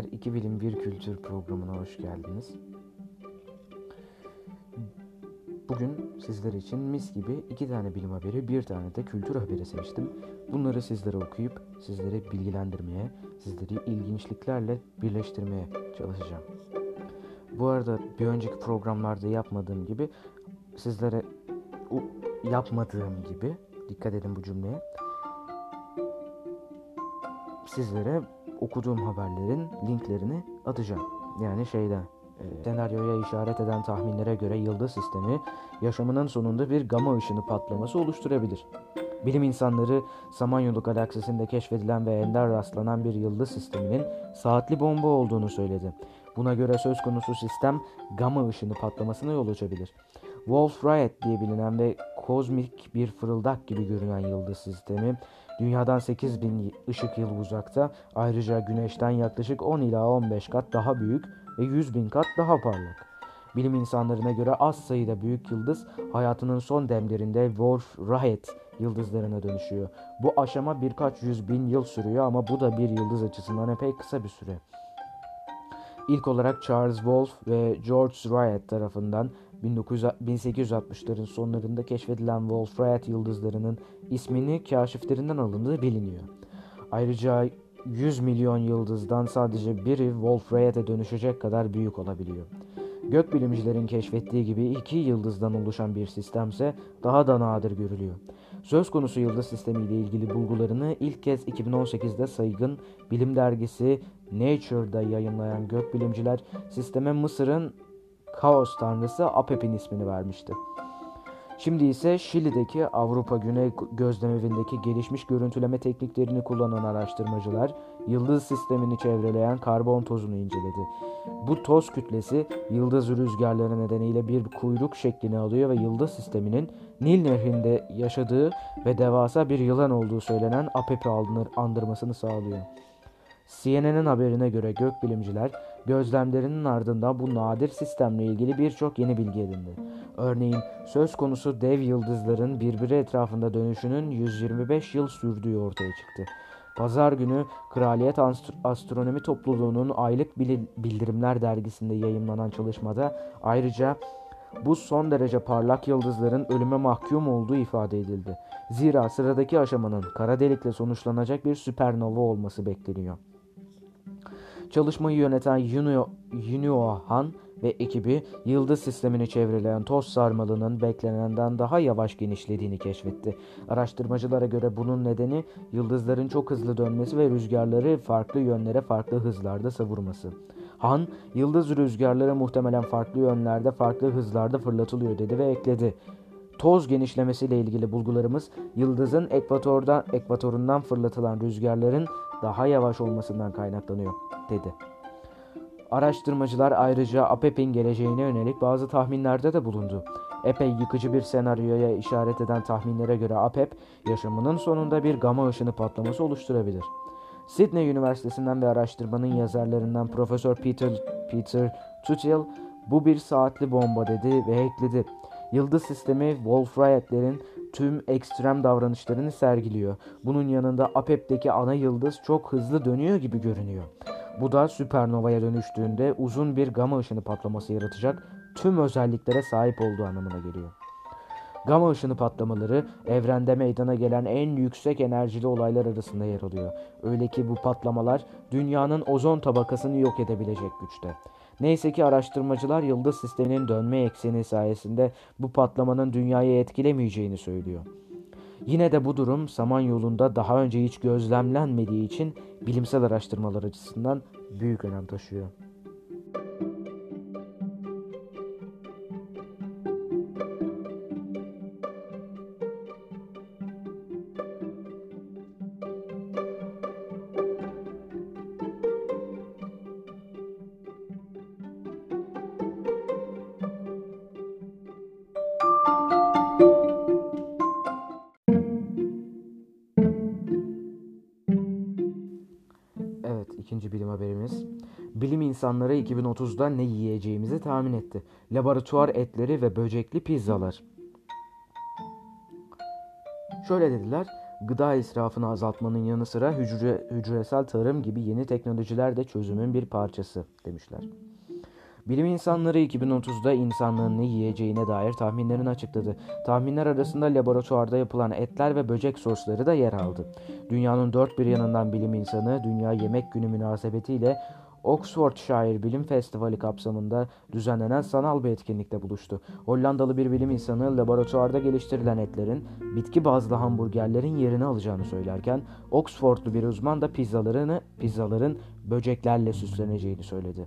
beyler. İki Bilim Bir Kültür programına hoş geldiniz. Bugün sizler için mis gibi iki tane bilim haberi, bir tane de kültür haberi seçtim. Bunları sizlere okuyup sizleri bilgilendirmeye, sizleri ilginçliklerle birleştirmeye çalışacağım. Bu arada bir önceki programlarda yapmadığım gibi sizlere yapmadığım gibi dikkat edin bu cümleye sizlere okuduğum haberlerin linklerini atacağım. Yani şeyden e, senaryoya işaret eden tahminlere göre yıldız sistemi yaşamının sonunda bir gama ışını patlaması oluşturabilir. Bilim insanları Samanyolu galaksisinde keşfedilen ve ender rastlanan bir yıldız sisteminin saatli bomba olduğunu söyledi. Buna göre söz konusu sistem gama ışını patlamasına yol açabilir. Wolf Rayet diye bilinen ve kozmik bir fırıldak gibi görünen yıldız sistemi Dünyadan 8000 ışık yılı uzakta, ayrıca Güneş'ten yaklaşık 10 ila 15 kat daha büyük ve 100 bin kat daha parlak. Bilim insanlarına göre az sayıda büyük yıldız hayatının son demlerinde Wolf-Rayet yıldızlarına dönüşüyor. Bu aşama birkaç yüz bin yıl sürüyor ama bu da bir yıldız açısından epey kısa bir süre. İlk olarak Charles Wolf ve George Rayet tarafından 1860'ların sonlarında keşfedilen Wolf-Rayet yıldızlarının ismini kaşiflerinden alındığı biliniyor. Ayrıca 100 milyon yıldızdan sadece biri Wolf-Rayet'e dönüşecek kadar büyük olabiliyor. Gökbilimcilerin keşfettiği gibi iki yıldızdan oluşan bir sistemse daha da nadir görülüyor. Söz konusu yıldız sistemiyle ilgili bulgularını ilk kez 2018'de saygın bilim dergisi Nature'da yayınlayan gökbilimciler sisteme Mısır'ın kaos tanrısı Apep'in ismini vermişti. Şimdi ise Şili'deki Avrupa Güney Gözlemevindeki gelişmiş görüntüleme tekniklerini kullanan araştırmacılar yıldız sistemini çevreleyen karbon tozunu inceledi. Bu toz kütlesi yıldız rüzgarları nedeniyle bir kuyruk şeklini alıyor ve yıldız sisteminin Nil Nehri'nde yaşadığı ve devasa bir yılan olduğu söylenen Apep'i andırmasını sağlıyor. CNN'in haberine göre gökbilimciler gözlemlerinin ardından bu nadir sistemle ilgili birçok yeni bilgi edindi. Örneğin söz konusu dev yıldızların birbiri etrafında dönüşünün 125 yıl sürdüğü ortaya çıktı. Pazar günü Kraliyet Astronomi Topluluğu'nun aylık bildirimler dergisinde yayınlanan çalışmada ayrıca bu son derece parlak yıldızların ölüme mahkum olduğu ifade edildi. Zira sıradaki aşamanın kara delikle sonuçlanacak bir süpernova olması bekleniyor. Çalışmayı yöneten Yunio Han ve ekibi yıldız sistemini çevreleyen toz sarmalının beklenenden daha yavaş genişlediğini keşfetti. Araştırmacılara göre bunun nedeni yıldızların çok hızlı dönmesi ve rüzgarları farklı yönlere farklı hızlarda savurması. Han, yıldız rüzgarları muhtemelen farklı yönlerde farklı hızlarda fırlatılıyor dedi ve ekledi. Toz genişlemesiyle ilgili bulgularımız yıldızın ekvatordan, ekvatorundan fırlatılan rüzgarların daha yavaş olmasından kaynaklanıyor, dedi. Araştırmacılar ayrıca APEP'in geleceğine yönelik bazı tahminlerde de bulundu. Epey yıkıcı bir senaryoya işaret eden tahminlere göre APEP, yaşamının sonunda bir gama ışını patlaması oluşturabilir. Sydney Üniversitesi'nden ve araştırmanın yazarlarından Profesör Peter, Peter Tutil, bu bir saatli bomba dedi ve ekledi. Yıldız sistemi Wolf-Rayet'lerin tüm ekstrem davranışlarını sergiliyor. Bunun yanında APEP'teki ana yıldız çok hızlı dönüyor gibi görünüyor. Bu da süpernovaya dönüştüğünde uzun bir gama ışını patlaması yaratacak tüm özelliklere sahip olduğu anlamına geliyor. Gama ışını patlamaları evrende meydana gelen en yüksek enerjili olaylar arasında yer alıyor. Öyle ki bu patlamalar dünyanın ozon tabakasını yok edebilecek güçte. Neyse ki araştırmacılar yıldız sisteminin dönme ekseni sayesinde bu patlamanın dünyayı etkilemeyeceğini söylüyor. Yine de bu durum Samanyolu'nda daha önce hiç gözlemlenmediği için bilimsel araştırmalar açısından büyük önem taşıyor. Bilim haberimiz. Bilim insanları 2030'da ne yiyeceğimizi tahmin etti. Laboratuvar etleri ve böcekli pizzalar. Şöyle dediler. Gıda israfını azaltmanın yanı sıra hücre, hücresel tarım gibi yeni teknolojiler de çözümün bir parçası demişler. Bilim insanları 2030'da insanlığın ne yiyeceğine dair tahminlerini açıkladı. Tahminler arasında laboratuvarda yapılan etler ve böcek sosları da yer aldı. Dünyanın dört bir yanından bilim insanı Dünya Yemek Günü münasebetiyle Oxfordshire Bilim Festivali kapsamında düzenlenen sanal bir etkinlikte buluştu. Hollandalı bir bilim insanı laboratuvarda geliştirilen etlerin bitki bazlı hamburgerlerin yerini alacağını söylerken Oxfordlu bir uzman da pizzalarını pizzaların böceklerle süsleneceğini söyledi.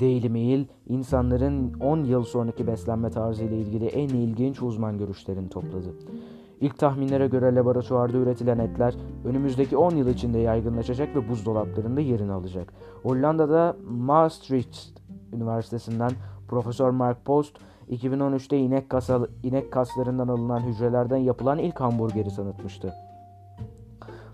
Daily Mail insanların 10 yıl sonraki beslenme tarzı ile ilgili en ilginç uzman görüşlerini topladı. İlk tahminlere göre laboratuvarda üretilen etler önümüzdeki 10 yıl içinde yaygınlaşacak ve buzdolaplarında yerini alacak. Hollanda'da Maastricht Üniversitesi'nden Profesör Mark Post 2013'te inek, kasal, inek kaslarından alınan hücrelerden yapılan ilk hamburgeri tanıtmıştı.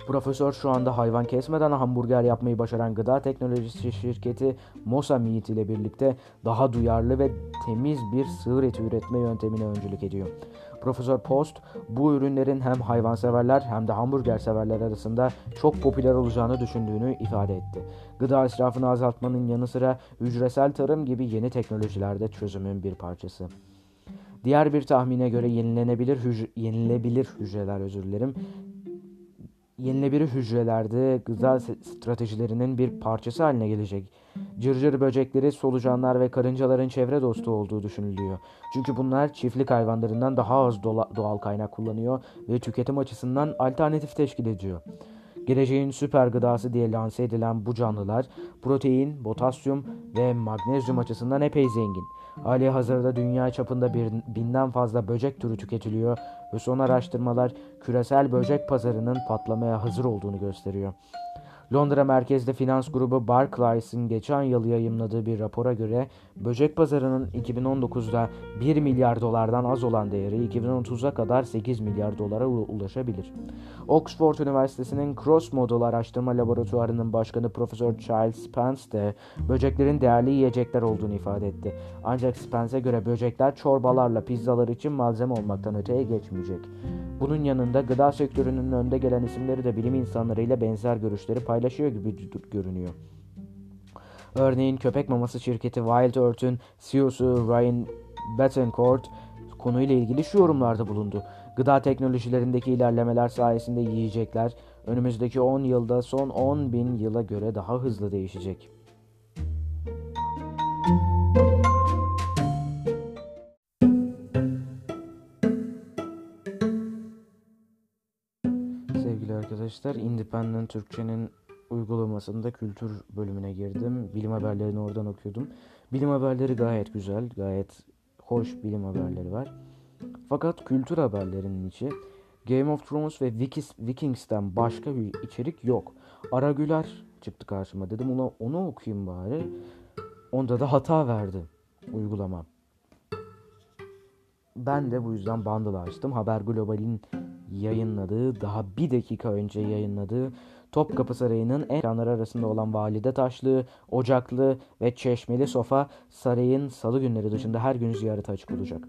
Profesör şu anda hayvan kesmeden hamburger yapmayı başaran gıda teknolojisi şirketi Mosa Meat ile birlikte daha duyarlı ve temiz bir sığır eti üretme yöntemine öncülük ediyor. Profesör Post bu ürünlerin hem hayvanseverler hem de hamburger severler arasında çok popüler olacağını düşündüğünü ifade etti. Gıda israfını azaltmanın yanı sıra hücresel tarım gibi yeni teknolojilerde çözümün bir parçası. Diğer bir tahmine göre yenilenebilir hücre, yenilebilir hücreler özür dilerim yenilebilir hücrelerde gıda stratejilerinin bir parçası haline gelecek. Cırcır böcekleri, solucanlar ve karıncaların çevre dostu olduğu düşünülüyor. Çünkü bunlar çiftlik hayvanlarından daha az doğal kaynak kullanıyor ve tüketim açısından alternatif teşkil ediyor. Geleceğin süper gıdası diye lanse edilen bu canlılar protein, potasyum ve magnezyum açısından epey zengin. Hali hazırda dünya çapında bir, binden fazla böcek türü tüketiliyor ve son araştırmalar küresel böcek pazarının patlamaya hazır olduğunu gösteriyor. Londra merkezli finans grubu Barclays'ın geçen yıl yayımladığı bir rapora göre böcek pazarının 2019'da 1 milyar dolardan az olan değeri 2030'a kadar 8 milyar dolara ulaşabilir. Oxford Üniversitesi'nin Cross Model Araştırma Laboratuvarı'nın başkanı Profesör Charles Spence de böceklerin değerli yiyecekler olduğunu ifade etti. Ancak Spence'e göre böcekler çorbalarla pizzalar için malzeme olmaktan öteye geçmeyecek. Bunun yanında gıda sektörünün önde gelen isimleri de bilim insanlarıyla benzer görüşleri paylaşıyor gibi görünüyor. Örneğin köpek maması şirketi Wild Earth'ün CEO'su Ryan Betancourt konuyla ilgili şu yorumlarda bulundu. Gıda teknolojilerindeki ilerlemeler sayesinde yiyecekler önümüzdeki 10 yılda son 10 bin yıla göre daha hızlı değişecek. Sevgili arkadaşlar, Independent Türkçe'nin uygulamasında kültür bölümüne girdim. Bilim haberlerini oradan okuyordum. Bilim haberleri gayet güzel, gayet hoş bilim haberleri var. Fakat kültür haberlerinin içi Game of Thrones ve Vikings'ten başka bir içerik yok. Aragüler çıktı karşıma. Dedim ona onu okuyayım bari. Onda da hata verdi uygulama. Ben de bu yüzden bundle açtım. Haber Global'in yayınladığı, daha bir dakika önce yayınladığı Topkapı Sarayı'nın en ekranları arasında olan Valide Taşlı, Ocaklı ve Çeşmeli Sofa sarayın salı günleri dışında her gün ziyarete açık olacak.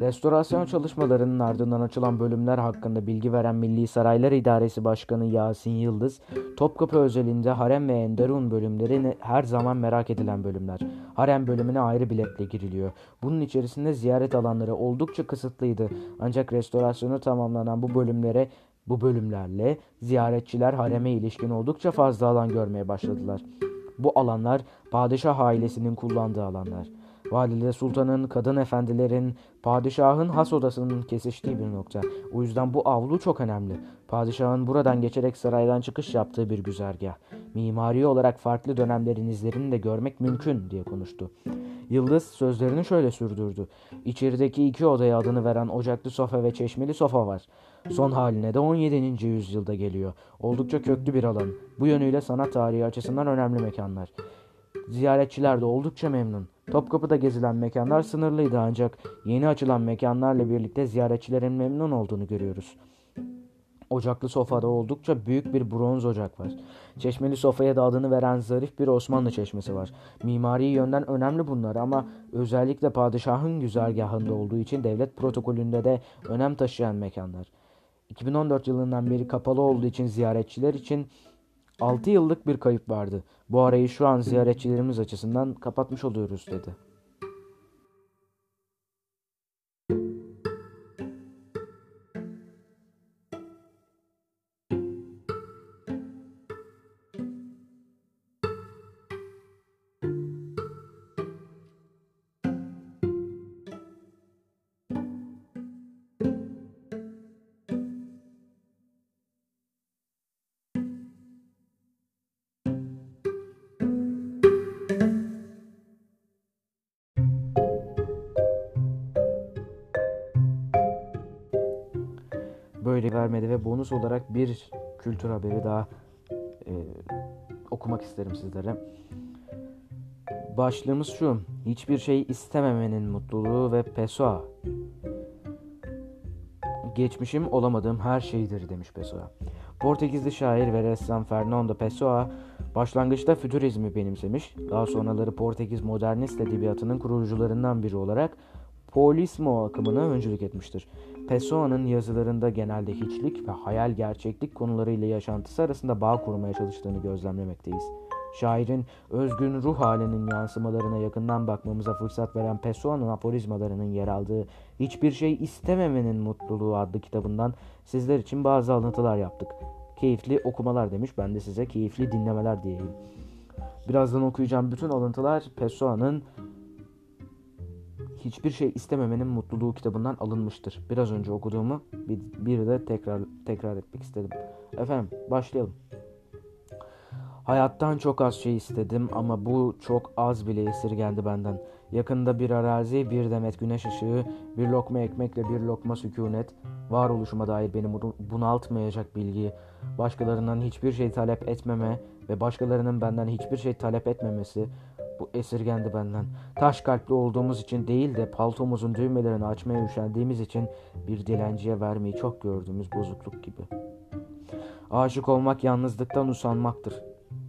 Restorasyon çalışmalarının ardından açılan bölümler hakkında bilgi veren Milli Saraylar İdaresi Başkanı Yasin Yıldız, Topkapı özelinde Harem ve Enderun bölümleri her zaman merak edilen bölümler. Harem bölümüne ayrı biletle giriliyor. Bunun içerisinde ziyaret alanları oldukça kısıtlıydı. Ancak restorasyonu tamamlanan bu bölümlere bu bölümlerle ziyaretçiler hareme ilişkin oldukça fazla alan görmeye başladılar. Bu alanlar padişah ailesinin kullandığı alanlar. Valide Sultan'ın, kadın efendilerin, padişahın has odasının kesiştiği bir nokta. O yüzden bu avlu çok önemli. Padişahın buradan geçerek saraydan çıkış yaptığı bir güzergah. Mimari olarak farklı dönemlerin izlerini de görmek mümkün diye konuştu. Yıldız sözlerini şöyle sürdürdü. İçerideki iki odaya adını veren ocaklı sofa ve çeşmeli sofa var. Son haline de 17. yüzyılda geliyor. Oldukça köklü bir alan. Bu yönüyle sanat tarihi açısından önemli mekanlar. Ziyaretçiler de oldukça memnun. Topkapı'da gezilen mekanlar sınırlıydı ancak yeni açılan mekanlarla birlikte ziyaretçilerin memnun olduğunu görüyoruz. Ocaklı sofada oldukça büyük bir bronz ocak var. Çeşmeli sofaya da adını veren zarif bir Osmanlı çeşmesi var. Mimari yönden önemli bunlar ama özellikle padişahın güzergahında olduğu için devlet protokolünde de önem taşıyan mekanlar. 2014 yılından beri kapalı olduğu için ziyaretçiler için 6 yıllık bir kayıp vardı. Bu arayı şu an ziyaretçilerimiz açısından kapatmış oluyoruz dedi. Vermedi ve bonus olarak bir kültür haberi daha e, okumak isterim sizlere. Başlığımız şu. Hiçbir şey istememenin mutluluğu ve Pessoa. Geçmişim olamadığım her şeydir demiş Pessoa. Portekizli şair ve ressam Fernando Pessoa başlangıçta fütürizmi benimsemiş. Daha sonraları Portekiz modernist edebiyatının kurucularından biri olarak Polismo akımına öncülük etmiştir. Pessoa'nın yazılarında genelde hiçlik ve hayal gerçeklik konularıyla yaşantısı arasında bağ kurmaya çalıştığını gözlemlemekteyiz. Şairin özgün ruh halinin yansımalarına yakından bakmamıza fırsat veren Pessoa'nın aforizmalarının yer aldığı Hiçbir Şey İstememenin Mutluluğu adlı kitabından sizler için bazı alıntılar yaptık. Keyifli okumalar demiş, ben de size keyifli dinlemeler diyeyim. Birazdan okuyacağım bütün alıntılar Pessoa'nın Hiçbir Şey İstememenin Mutluluğu kitabından alınmıştır. Biraz önce okuduğumu bir, bir de tekrar tekrar etmek istedim. Efendim başlayalım. Hayattan çok az şey istedim ama bu çok az bile esirgendi benden. Yakında bir arazi, bir demet güneş ışığı, bir lokma ekmekle bir lokma sükunet, varoluşuma dair beni bunaltmayacak bilgi, başkalarından hiçbir şey talep etmeme ve başkalarının benden hiçbir şey talep etmemesi, bu esirgendi benden. Taş kalpli olduğumuz için değil de paltomuzun düğmelerini açmaya üşendiğimiz için bir dilenciye vermeyi çok gördüğümüz bozukluk gibi. Aşık olmak yalnızlıktan usanmaktır.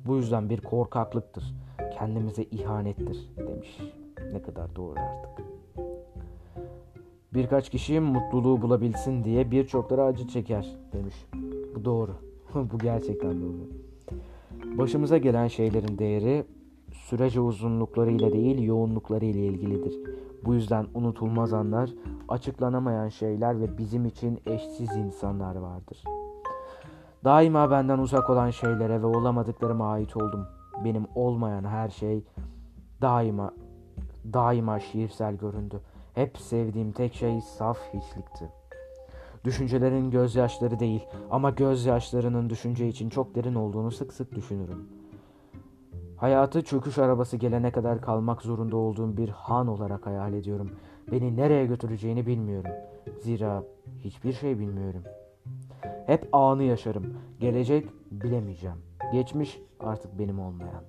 Bu yüzden bir korkaklıktır. Kendimize ihanettir demiş. Ne kadar doğru artık. Birkaç kişi mutluluğu bulabilsin diye birçokları acı çeker demiş. Bu doğru. Bu gerçekten doğru. Başımıza gelen şeylerin değeri sürece uzunlukları ile değil yoğunlukları ile ilgilidir. Bu yüzden unutulmaz anlar, açıklanamayan şeyler ve bizim için eşsiz insanlar vardır. Daima benden uzak olan şeylere ve olamadıklarıma ait oldum. Benim olmayan her şey daima daima şiirsel göründü. Hep sevdiğim tek şey saf hiçlikti. Düşüncelerin gözyaşları değil ama gözyaşlarının düşünce için çok derin olduğunu sık sık düşünürüm.'' Hayatı çöküş arabası gelene kadar kalmak zorunda olduğum bir han olarak hayal ediyorum. Beni nereye götüreceğini bilmiyorum. Zira hiçbir şey bilmiyorum. Hep anı yaşarım. Gelecek bilemeyeceğim. Geçmiş artık benim olmayan.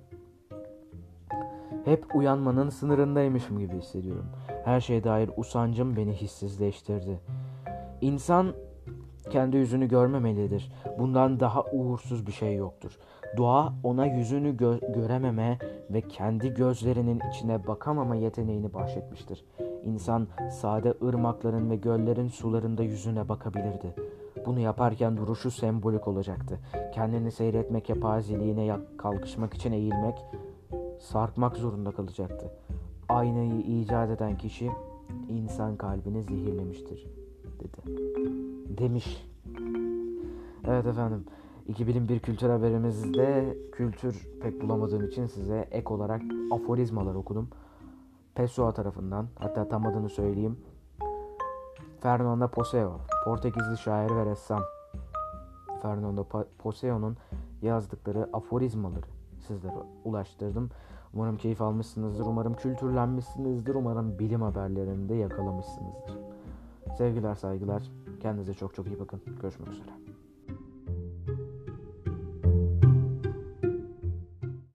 Hep uyanmanın sınırındaymışım gibi hissediyorum. Her şeye dair usancım beni hissizleştirdi. İnsan kendi yüzünü görmemelidir. Bundan daha uğursuz bir şey yoktur. Doğa ona yüzünü gö- görememe ve kendi gözlerinin içine bakamama yeteneğini bahşetmiştir. İnsan sade ırmakların ve göllerin sularında yüzüne bakabilirdi. Bunu yaparken duruşu sembolik olacaktı. Kendini seyretmek yapaziliğine kalkışmak için eğilmek, sarkmak zorunda kalacaktı. Aynayı icat eden kişi insan kalbini zehirlemiştir dedi. Demiş. Evet efendim. 2001 kültür haberimizde kültür pek bulamadığım için size ek olarak aforizmalar okudum. Pessoa tarafından hatta tam adını söyleyeyim. Fernando Poseo, Portekizli şair ve ressam. Fernando Poseo'nun yazdıkları aforizmaları sizlere ulaştırdım. Umarım keyif almışsınızdır. Umarım kültürlenmişsinizdir. Umarım bilim haberlerini de yakalamışsınızdır. Sevgiler, saygılar. Kendinize çok çok iyi bakın. Görüşmek üzere.